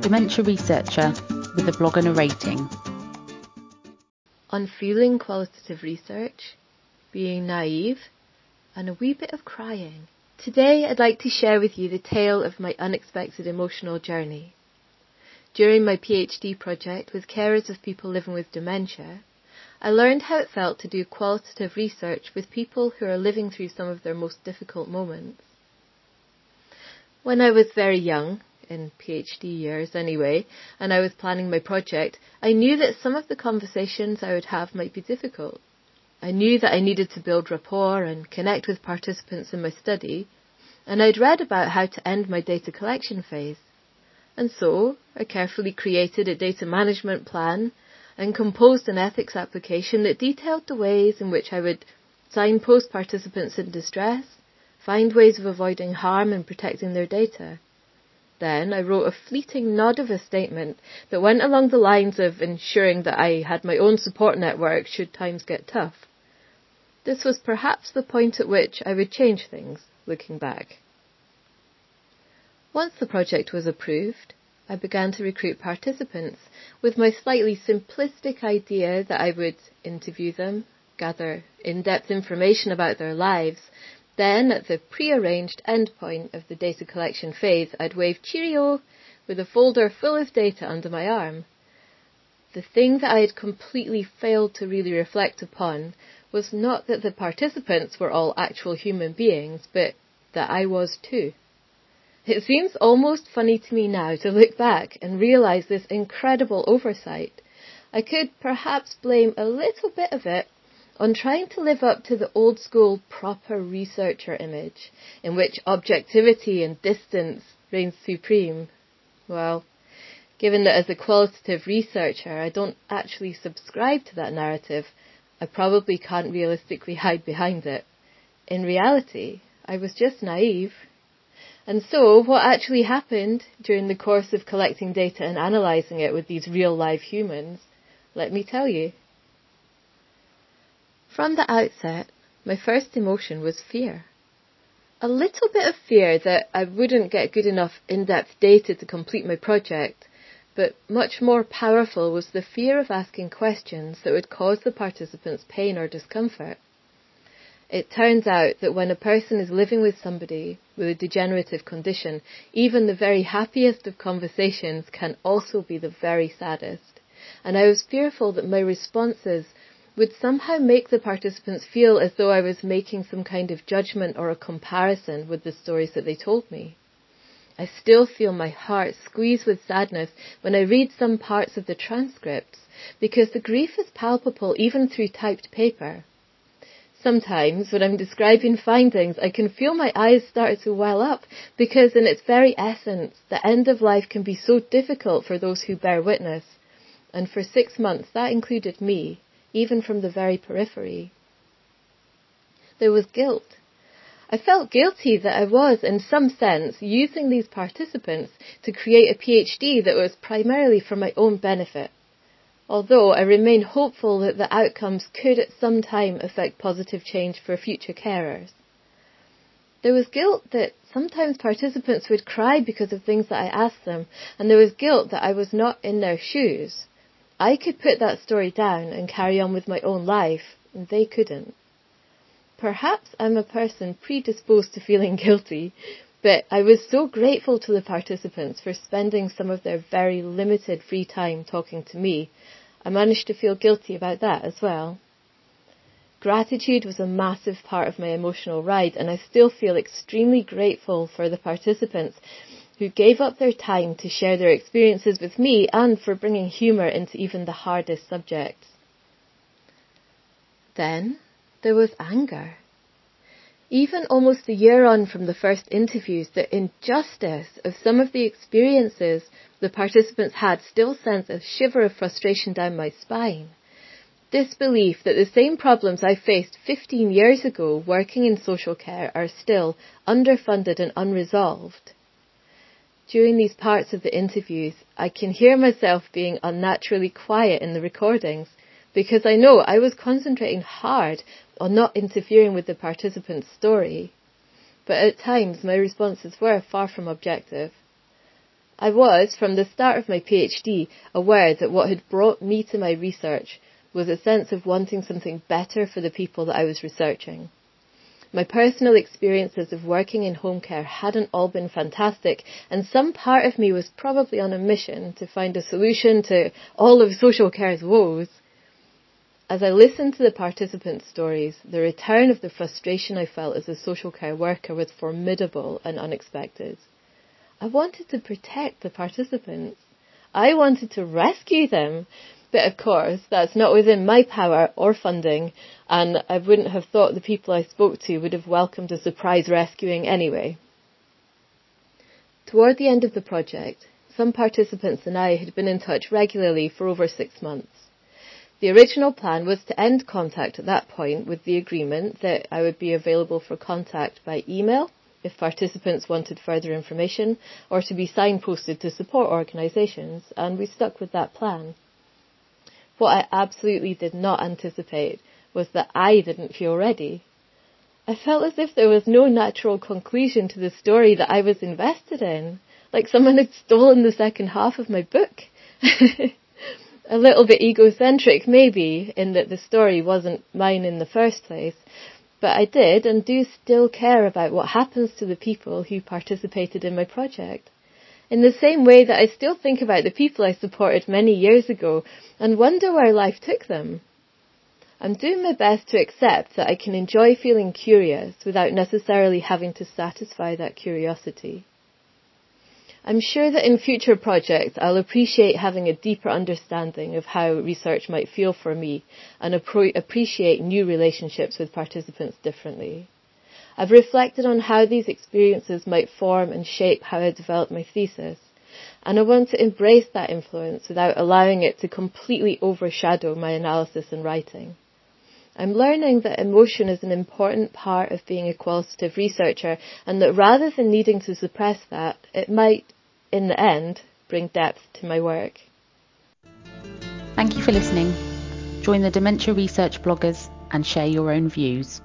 dementia researcher with a blog and a rating. On Unfeeling qualitative research, being naive, and a wee bit of crying. Today I'd like to share with you the tale of my unexpected emotional journey. During my PhD project with carers of people living with dementia, I learned how it felt to do qualitative research with people who are living through some of their most difficult moments. When I was very young, in PhD years anyway, and I was planning my project, I knew that some of the conversations I would have might be difficult. I knew that I needed to build rapport and connect with participants in my study, and I'd read about how to end my data collection phase. And so, I carefully created a data management plan and composed an ethics application that detailed the ways in which I would signpost participants in distress, find ways of avoiding harm and protecting their data. Then I wrote a fleeting nod of a statement that went along the lines of ensuring that I had my own support network should times get tough. This was perhaps the point at which I would change things, looking back. Once the project was approved, I began to recruit participants with my slightly simplistic idea that I would interview them, gather in-depth information about their lives, then at the pre-arranged endpoint of the data collection phase, I'd wave cheerio with a folder full of data under my arm. The thing that I had completely failed to really reflect upon was not that the participants were all actual human beings, but that I was too. It seems almost funny to me now to look back and realize this incredible oversight. I could perhaps blame a little bit of it on trying to live up to the old school proper researcher image in which objectivity and distance reigns supreme. Well, given that as a qualitative researcher I don't actually subscribe to that narrative, I probably can't realistically hide behind it. In reality, I was just naive. And so, what actually happened during the course of collecting data and analysing it with these real live humans, let me tell you. From the outset, my first emotion was fear. A little bit of fear that I wouldn't get good enough in-depth data to complete my project, but much more powerful was the fear of asking questions that would cause the participants pain or discomfort. It turns out that when a person is living with somebody with a degenerative condition, even the very happiest of conversations can also be the very saddest. And I was fearful that my responses would somehow make the participants feel as though I was making some kind of judgment or a comparison with the stories that they told me. I still feel my heart squeeze with sadness when I read some parts of the transcripts because the grief is palpable even through typed paper. Sometimes when I'm describing findings, I can feel my eyes start to well up because in its very essence, the end of life can be so difficult for those who bear witness. And for six months, that included me, even from the very periphery. There was guilt. I felt guilty that I was, in some sense, using these participants to create a PhD that was primarily for my own benefit, although I remain hopeful that the outcomes could at some time affect positive change for future carers. There was guilt that sometimes participants would cry because of things that I asked them, and there was guilt that I was not in their shoes. I could put that story down and carry on with my own life, and they couldn't. Perhaps I'm a person predisposed to feeling guilty, but I was so grateful to the participants for spending some of their very limited free time talking to me. I managed to feel guilty about that as well. Gratitude was a massive part of my emotional ride, and I still feel extremely grateful for the participants who gave up their time to share their experiences with me and for bringing humour into even the hardest subjects. Then there was anger. Even almost a year on from the first interviews, the injustice of some of the experiences the participants had still sends a shiver of frustration down my spine. This belief that the same problems I faced 15 years ago working in social care are still underfunded and unresolved. During these parts of the interviews, I can hear myself being unnaturally quiet in the recordings because I know I was concentrating hard on not interfering with the participant's story. But at times my responses were far from objective. I was, from the start of my PhD, aware that what had brought me to my research was a sense of wanting something better for the people that I was researching. My personal experiences of working in home care hadn't all been fantastic, and some part of me was probably on a mission to find a solution to all of social care's woes. As I listened to the participants' stories, the return of the frustration I felt as a social care worker was formidable and unexpected. I wanted to protect the participants. I wanted to rescue them. But of course, that's not within my power or funding, and I wouldn't have thought the people I spoke to would have welcomed a surprise rescuing anyway. Toward the end of the project, some participants and I had been in touch regularly for over six months. The original plan was to end contact at that point with the agreement that I would be available for contact by email if participants wanted further information or to be signposted to support organisations, and we stuck with that plan. What I absolutely did not anticipate was that I didn't feel ready. I felt as if there was no natural conclusion to the story that I was invested in, like someone had stolen the second half of my book. a little bit egocentric, maybe, in that the story wasn't mine in the first place. But I did and do still care about what happens to the people who participated in my project. In the same way that I still think about the people I supported many years ago and wonder where life took them. I'm doing my best to accept that I can enjoy feeling curious without necessarily having to satisfy that curiosity. I'm sure that in future projects I'll appreciate having a deeper understanding of how research might feel for me and appro- appreciate new relationships with participants differently. I've reflected on how these experiences might form and shape how I develop my thesis, and I want to embrace that influence without allowing it to completely overshadow my analysis and writing. I'm learning that emotion is an important part of being a qualitative researcher and that rather than needing to suppress that, it might, in the end, bring depth to my work. Thank you for listening. Join the Dementia Research bloggers and share your own views.